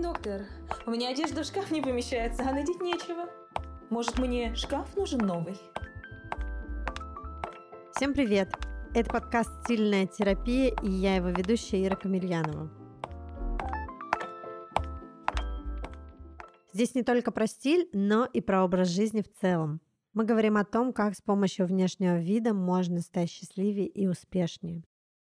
Доктор, у меня одежда в шкаф не помещается, а надеть нечего. Может, мне шкаф нужен новый? Всем привет! Это подкаст «Стильная терапия» и я его ведущая Ира Камильянова. Здесь не только про стиль, но и про образ жизни в целом. Мы говорим о том, как с помощью внешнего вида можно стать счастливее и успешнее.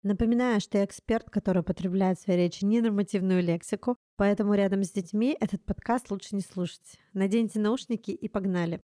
Напоминаю, что я эксперт, который употребляет в своей речи ненормативную лексику, поэтому рядом с детьми этот подкаст лучше не слушать. Наденьте наушники и погнали.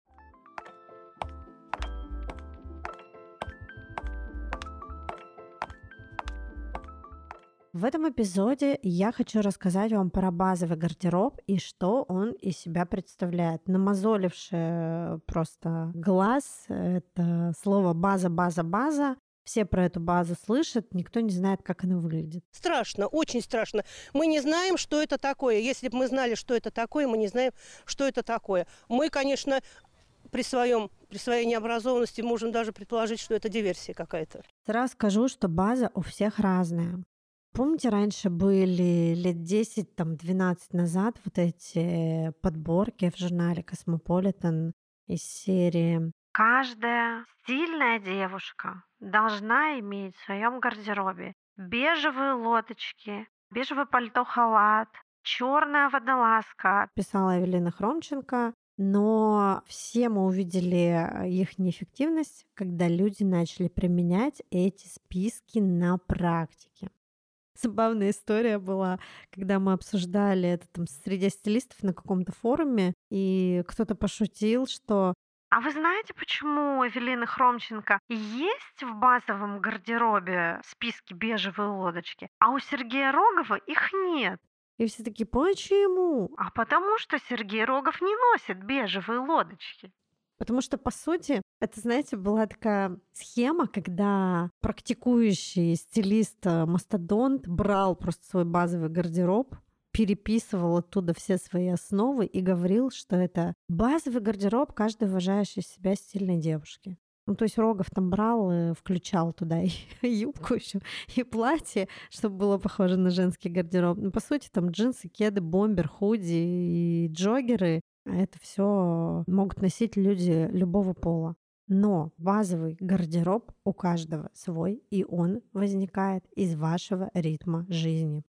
В этом эпизоде я хочу рассказать вам про базовый гардероб и что он из себя представляет. Намазолившее просто глаз это слово база, база, база все про эту базу слышат, никто не знает, как она выглядит. Страшно, очень страшно. Мы не знаем, что это такое. Если бы мы знали, что это такое, мы не знаем, что это такое. Мы, конечно, при, своем, при своей необразованности можем даже предположить, что это диверсия какая-то. Сразу скажу, что база у всех разная. Помните, раньше были лет 10, там, 12 назад вот эти подборки в журнале Cosmopolitan из серии Каждая стильная девушка должна иметь в своем гардеробе бежевые лодочки, бежевое пальто-халат, черная водолазка, писала Эвелина Хромченко. Но все мы увидели их неэффективность, когда люди начали применять эти списки на практике. Забавная история была, когда мы обсуждали это там среди стилистов на каком-то форуме, и кто-то пошутил, что а вы знаете, почему у Эвелины Хромченко есть в базовом гардеробе списки бежевые лодочки, а у Сергея Рогова их нет? И все таки почему? А потому что Сергей Рогов не носит бежевые лодочки. Потому что, по сути, это, знаете, была такая схема, когда практикующий стилист э, Мастодонт брал просто свой базовый гардероб, переписывал оттуда все свои основы и говорил, что это базовый гардероб каждой уважающей себя стильной девушки. Ну, то есть Рогов там брал, включал туда и юбку еще, и платье, чтобы было похоже на женский гардероб. Ну, по сути, там джинсы, кеды, бомбер, худи и джогеры. А это все могут носить люди любого пола. Но базовый гардероб у каждого свой, и он возникает из вашего ритма жизни.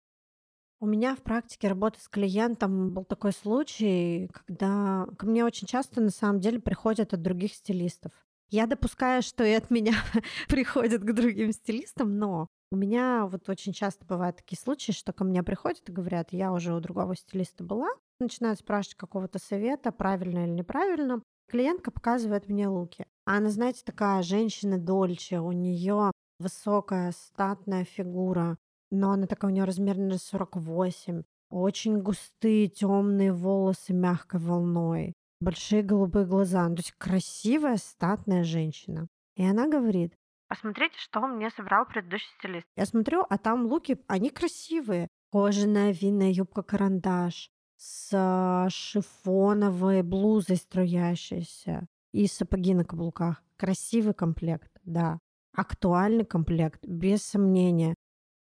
У меня в практике работы с клиентом был такой случай, когда ко мне очень часто на самом деле приходят от других стилистов. Я допускаю, что и от меня приходят к другим стилистам, но у меня вот очень часто бывают такие случаи, что ко мне приходят и говорят, я уже у другого стилиста была, начинают спрашивать какого-то совета, правильно или неправильно. Клиентка показывает мне луки. Она, знаете, такая женщина дольче, у нее высокая, статная фигура, но она такая, у нее размер, наверное, 48. Очень густые темные волосы мягкой волной. Большие голубые глаза. Ну, то есть красивая, статная женщина. И она говорит, посмотрите, что мне собрал предыдущий стилист. Я смотрю, а там луки, они красивые. Кожаная винная юбка-карандаш с шифоновой блузой струящейся и сапоги на каблуках. Красивый комплект, да. Актуальный комплект, без сомнения.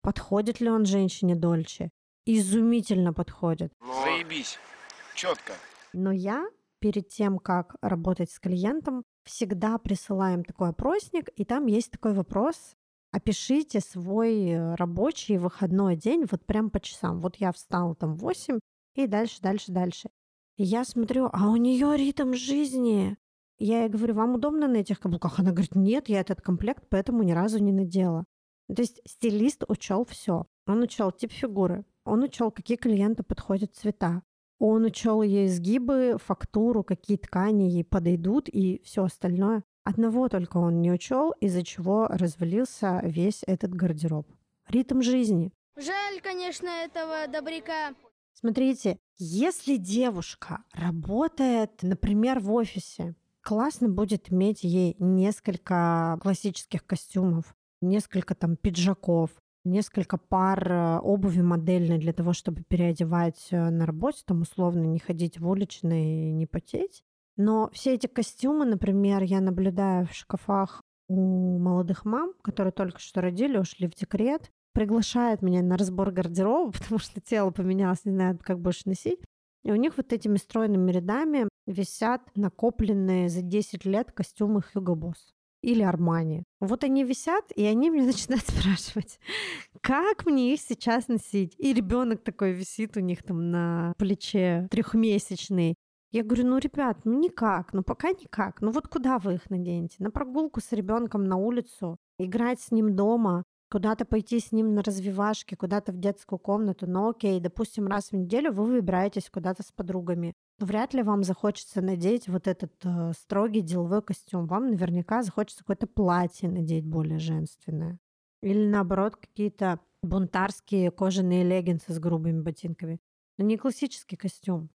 Подходит ли он женщине Дольче? Изумительно подходит. Заебись. Четко. Но я перед тем, как работать с клиентом, всегда присылаем такой опросник, и там есть такой вопрос. Опишите свой э, рабочий выходной день вот прям по часам. Вот я встала там в 8 и дальше, дальше, дальше. И я смотрю, а у нее ритм жизни. Я ей говорю, вам удобно на этих каблуках? Она говорит, нет, я этот комплект поэтому ни разу не надела. То есть стилист учел все. Он учел тип фигуры, он учел, какие клиенты подходят цвета, он учел ей изгибы, фактуру, какие ткани ей подойдут и все остальное. Одного только он не учел, из-за чего развалился весь этот гардероб. Ритм жизни. Жаль, конечно, этого добряка. Смотрите, если девушка работает, например, в офисе, классно будет иметь ей несколько классических костюмов, несколько там пиджаков, несколько пар э, обуви модельной для того, чтобы переодевать э, на работе, там условно не ходить в уличные и не потеть. Но все эти костюмы, например, я наблюдаю в шкафах у молодых мам, которые только что родили, ушли в декрет. приглашает меня на разбор гардероба, потому что тело поменялось, не знаю, как больше носить. И у них вот этими стройными рядами висят накопленные за 10 лет костюмы Hugo Boss или Армани. Вот они висят, и они мне начинают спрашивать, как мне их сейчас носить? И ребенок такой висит у них там на плече трехмесячный. Я говорю, ну, ребят, ну никак, ну пока никак. Ну вот куда вы их наденете? На прогулку с ребенком на улицу, играть с ним дома, куда-то пойти с ним на развивашки, куда-то в детскую комнату. Ну окей, допустим, раз в неделю вы выбираетесь куда-то с подругами. Вряд ли вам захочется надеть вот этот э, строгий деловой костюм. Вам наверняка захочется какое-то платье надеть более женственное. Или наоборот, какие-то бунтарские кожаные леггинсы с грубыми ботинками. Но не классический костюм.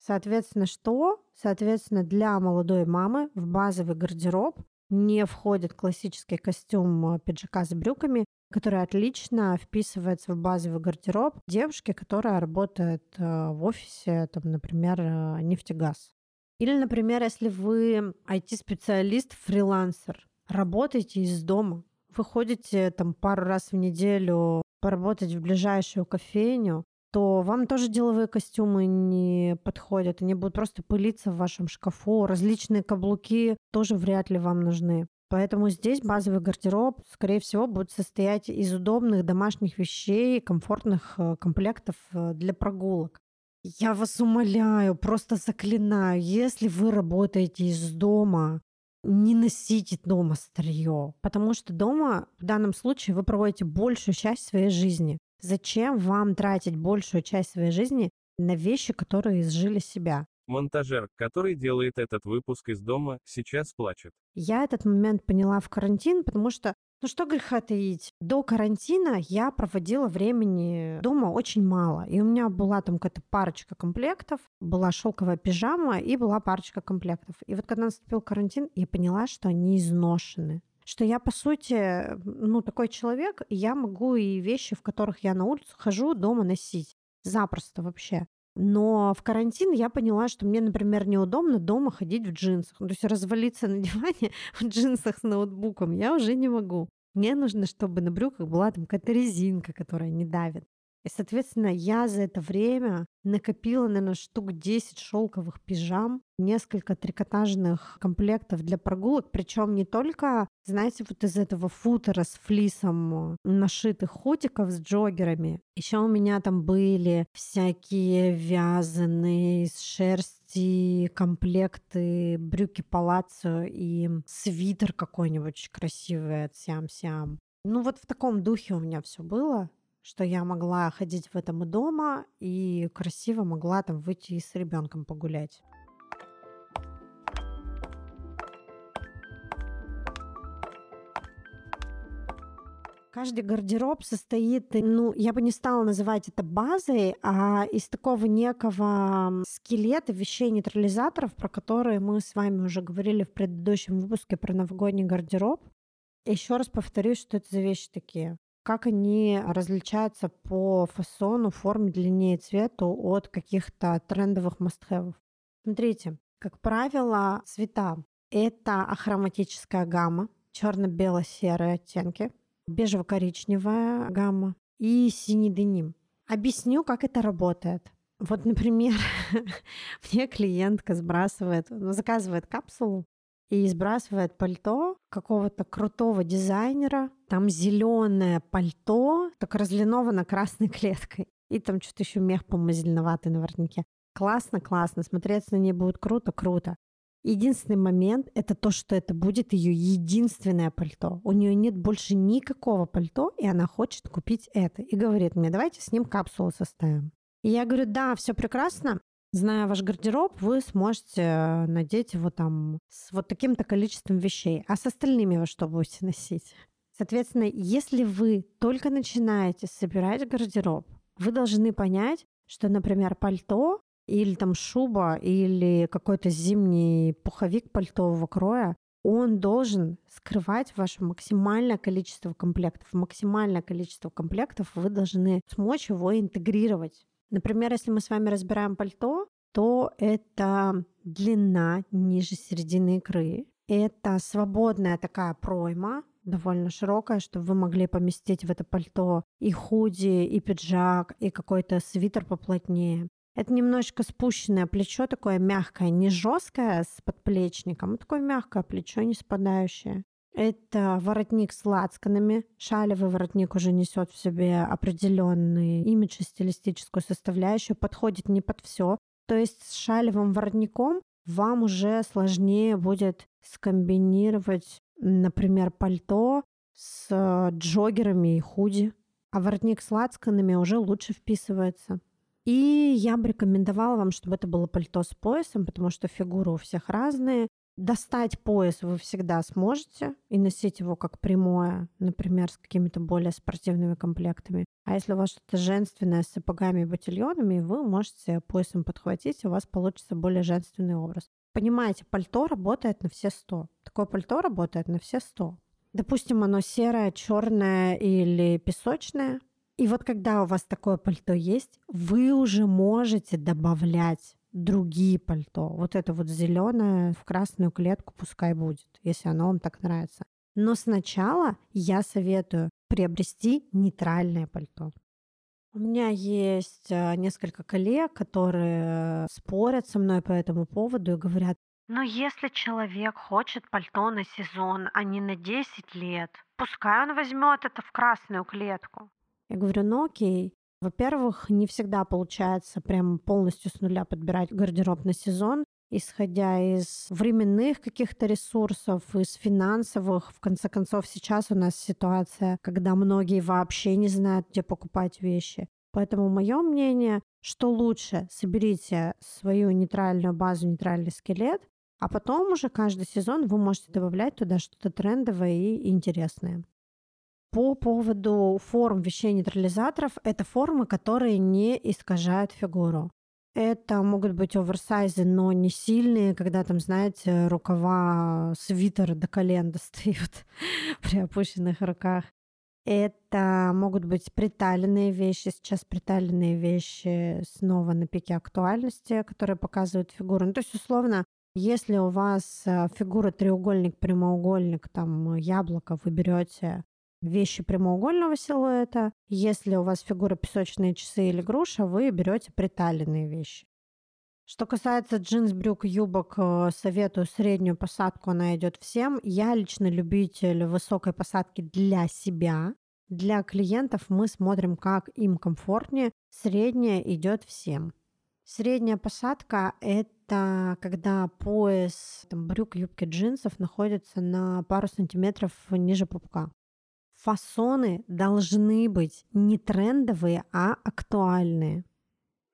Соответственно, что? Соответственно, для молодой мамы в базовый гардероб не входит классический костюм э, пиджака с брюками, который отлично вписывается в базовый гардероб девушки, которая работает э, в офисе, там, например, э, нефтегаз. Или, например, если вы IT-специалист, фрилансер, работаете из дома, вы ходите там пару раз в неделю поработать в ближайшую кофейню, то вам тоже деловые костюмы не подходят. Они будут просто пылиться в вашем шкафу. Различные каблуки тоже вряд ли вам нужны. Поэтому здесь базовый гардероб, скорее всего, будет состоять из удобных домашних вещей, комфортных э, комплектов э, для прогулок. Я вас умоляю, просто заклинаю, если вы работаете из дома, не носите дома старье, потому что дома в данном случае вы проводите большую часть своей жизни. Зачем вам тратить большую часть своей жизни на вещи, которые изжили себя? Монтажер, который делает этот выпуск из дома, сейчас плачет. Я этот момент поняла в карантин, потому что, ну что греха таить, до карантина я проводила времени дома очень мало. И у меня была там какая-то парочка комплектов, была шелковая пижама и была парочка комплектов. И вот когда наступил карантин, я поняла, что они изношены что я, по сути, ну, такой человек, и я могу и вещи, в которых я на улицу хожу, дома носить. Запросто вообще. Но в карантин я поняла, что мне, например, неудобно дома ходить в джинсах. Ну, то есть развалиться на диване в джинсах с ноутбуком я уже не могу. Мне нужно, чтобы на брюках была там какая-то резинка, которая не давит. И, соответственно, я за это время накопила, наверное, штук 10 шелковых пижам, несколько трикотажных комплектов для прогулок, причем не только, знаете, вот из этого футера с флисом нашитых хутиков с джогерами. Еще у меня там были всякие вязаные из шерсти комплекты, брюки палаццо и свитер какой-нибудь красивый от Сям-Сям. Ну вот в таком духе у меня все было что я могла ходить в этом дома и красиво могла там выйти и с ребенком погулять. Каждый гардероб состоит, ну, я бы не стала называть это базой, а из такого некого скелета вещей-нейтрализаторов, про которые мы с вами уже говорили в предыдущем выпуске про новогодний гардероб. Еще раз повторюсь, что это за вещи такие как они различаются по фасону, форме, длине и цвету от каких-то трендовых мастхэвов. Смотрите, как правило, цвета — это ахроматическая гамма, черно-бело-серые оттенки, бежево-коричневая гамма и синий деним. Объясню, как это работает. Вот, например, мне клиентка сбрасывает, ну, заказывает капсулу, и сбрасывает пальто какого-то крутого дизайнера. Там зеленое пальто, так разлиновано красной клеткой. И там что-то еще мех, по-моему, зеленоватый на воротнике. Классно, классно. Смотреться на ней будет круто, круто. Единственный момент — это то, что это будет ее единственное пальто. У нее нет больше никакого пальто, и она хочет купить это. И говорит мне, давайте с ним капсулу составим. И я говорю, да, все прекрасно, Зная ваш гардероб, вы сможете надеть его там с вот таким-то количеством вещей. А с остальными вы что будете носить? Соответственно, если вы только начинаете собирать гардероб, вы должны понять, что, например, пальто или там шуба или какой-то зимний пуховик пальтового кроя, он должен скрывать ваше максимальное количество комплектов. Максимальное количество комплектов вы должны смочь его интегрировать Например, если мы с вами разбираем пальто, то это длина ниже середины икры, это свободная такая пройма довольно широкое, чтобы вы могли поместить в это пальто и худи, и пиджак, и какой-то свитер поплотнее. Это немножечко спущенное плечо, такое мягкое, не жесткое с подплечником, а такое мягкое плечо, не спадающее. Это воротник с лацканами. Шалевый воротник уже несет в себе определенный имидж и стилистическую составляющую, подходит не под все. То есть с шалевым воротником вам уже сложнее будет скомбинировать, например, пальто с джогерами и худи, а воротник с лацканами уже лучше вписывается. И я бы рекомендовала вам, чтобы это было пальто с поясом, потому что фигуры у всех разные. Достать пояс вы всегда сможете и носить его как прямое, например, с какими-то более спортивными комплектами. А если у вас что-то женственное с сапогами и ботильонами, вы можете поясом подхватить, и у вас получится более женственный образ. Понимаете, пальто работает на все сто. Такое пальто работает на все сто. Допустим, оно серое, черное или песочное. И вот когда у вас такое пальто есть, вы уже можете добавлять другие пальто. Вот это вот зеленое в красную клетку пускай будет, если оно вам так нравится. Но сначала я советую приобрести нейтральное пальто. У меня есть э, несколько коллег, которые спорят со мной по этому поводу и говорят, но если человек хочет пальто на сезон, а не на 10 лет, пускай он возьмет это в красную клетку. Я говорю, ну окей, во-первых, не всегда получается прям полностью с нуля подбирать гардероб на сезон, исходя из временных каких-то ресурсов, из финансовых. В конце концов, сейчас у нас ситуация, когда многие вообще не знают, где покупать вещи. Поэтому мое мнение, что лучше соберите свою нейтральную базу, нейтральный скелет, а потом уже каждый сезон вы можете добавлять туда что-то трендовое и интересное. По поводу форм вещей-нейтрализаторов, это формы, которые не искажают фигуру. Это могут быть оверсайзы, но не сильные, когда там, знаете, рукава свитера до колен достают при опущенных руках. Это могут быть приталенные вещи. Сейчас приталенные вещи снова на пике актуальности, которые показывают фигуру. Ну, то есть, условно, если у вас э, фигура треугольник, прямоугольник, там яблоко, вы берете вещи прямоугольного силуэта. Если у вас фигура песочные часы или груша, вы берете приталенные вещи. Что касается джинс, брюк, юбок, э, советую среднюю посадку, она идет всем. Я лично любитель высокой посадки для себя. Для клиентов мы смотрим, как им комфортнее. Средняя идет всем. Средняя посадка – это когда пояс там, брюк, юбки, джинсов находится на пару сантиметров ниже пупка фасоны должны быть не трендовые, а актуальные.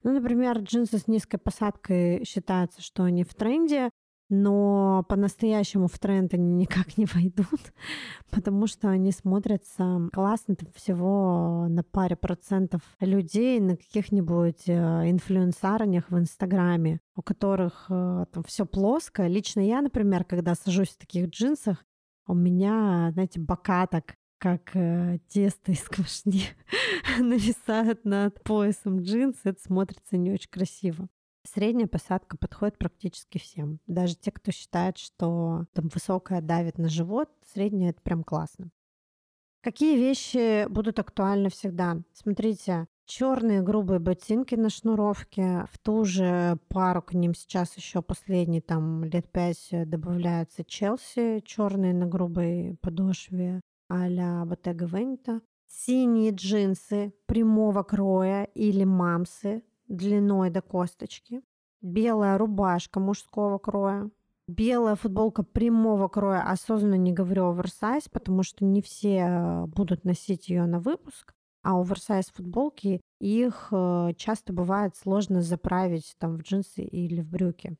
Ну, например, джинсы с низкой посадкой считается, что они в тренде, но по-настоящему в тренд они никак не войдут, потому что они смотрятся классно там всего на паре процентов людей на каких-нибудь э, инфлюенсарнях в Инстаграме, у которых э, там все плоско. Лично я, например, когда сажусь в таких джинсах, у меня, знаете, бока так как э, тесто из квашни нависает над поясом джинс, это смотрится не очень красиво. Средняя посадка подходит практически всем. Даже те, кто считает, что там высокая давит на живот, средняя это прям классно. Какие вещи будут актуальны всегда? Смотрите, черные грубые ботинки на шнуровке. В ту же пару к ним сейчас еще последний там лет пять добавляется Челси, черные на грубой подошве а-ля Bottega Veneta. Синие джинсы прямого кроя или мамсы длиной до косточки. Белая рубашка мужского кроя. Белая футболка прямого кроя, осознанно не говорю оверсайз, потому что не все э, будут носить ее на выпуск. А оверсайз футболки, их э, часто бывает сложно заправить там в джинсы или в брюки.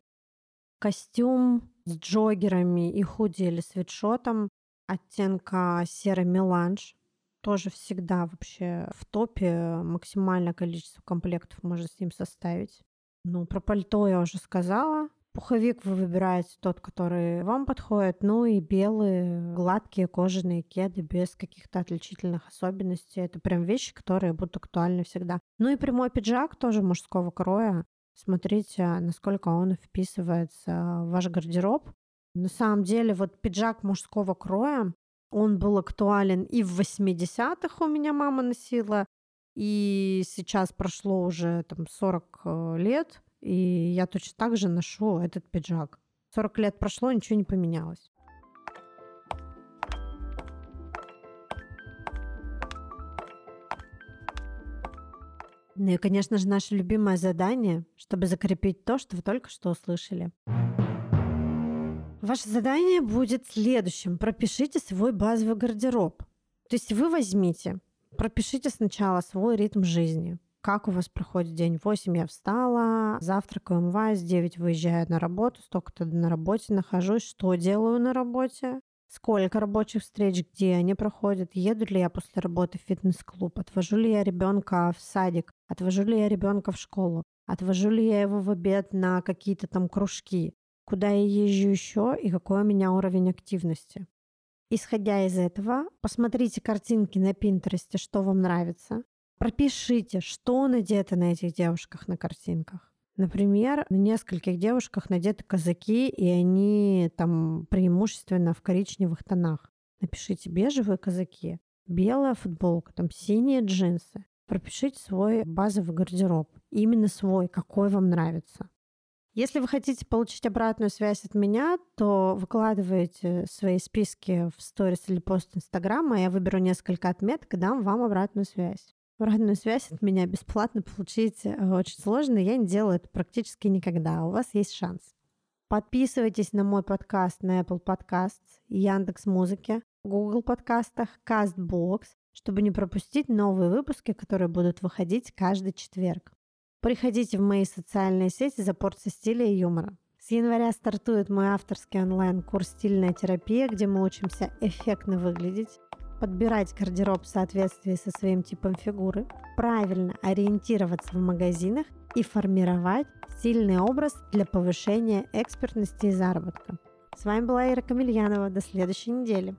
Костюм с джогерами и худи или свитшотом оттенка серый меланж. Тоже всегда вообще в топе максимальное количество комплектов можно с ним составить. Ну, про пальто я уже сказала. Пуховик вы выбираете тот, который вам подходит. Ну и белые, гладкие кожаные кеды без каких-то отличительных особенностей. Это прям вещи, которые будут актуальны всегда. Ну и прямой пиджак тоже мужского кроя. Смотрите, насколько он вписывается в ваш гардероб. На самом деле, вот пиджак мужского кроя, он был актуален и в 80-х у меня мама носила, и сейчас прошло уже там 40 э, лет, и я точно так же ношу этот пиджак. 40 лет прошло, ничего не поменялось. Ну и, конечно же, наше любимое задание, чтобы закрепить то, что вы только что услышали. Ваше задание будет следующим. Пропишите свой базовый гардероб. То есть вы возьмите, пропишите сначала свой ритм жизни. Как у вас проходит день? В 8 я встала, завтракаю, умываюсь, в 9 выезжаю на работу, столько-то на работе нахожусь, что делаю на работе, сколько рабочих встреч, где они проходят, еду ли я после работы в фитнес-клуб, отвожу ли я ребенка в садик, отвожу ли я ребенка в школу, отвожу ли я его в обед на какие-то там кружки, куда я езжу еще и какой у меня уровень активности. Исходя из этого, посмотрите картинки на Пинтересте, что вам нравится. Пропишите, что надето на этих девушках на картинках. Например, на нескольких девушках надеты казаки, и они там преимущественно в коричневых тонах. Напишите бежевые казаки, белая футболка, там синие джинсы. Пропишите свой базовый гардероб. Именно свой, какой вам нравится. Если вы хотите получить обратную связь от меня, то выкладывайте свои списки в сторис или пост Инстаграма, я выберу несколько отметок и дам вам обратную связь. Обратную связь от меня бесплатно получить э, очень сложно, я не делаю это практически никогда, а у вас есть шанс. Подписывайтесь на мой подкаст на Apple Podcasts, Яндекс Музыке, Google подкастах, CastBox, чтобы не пропустить новые выпуски, которые будут выходить каждый четверг. Приходите в мои социальные сети за порцией стиля и юмора. С января стартует мой авторский онлайн-курс «Стильная терапия», где мы учимся эффектно выглядеть, подбирать гардероб в соответствии со своим типом фигуры, правильно ориентироваться в магазинах и формировать сильный образ для повышения экспертности и заработка. С вами была Ира Камильянова. До следующей недели.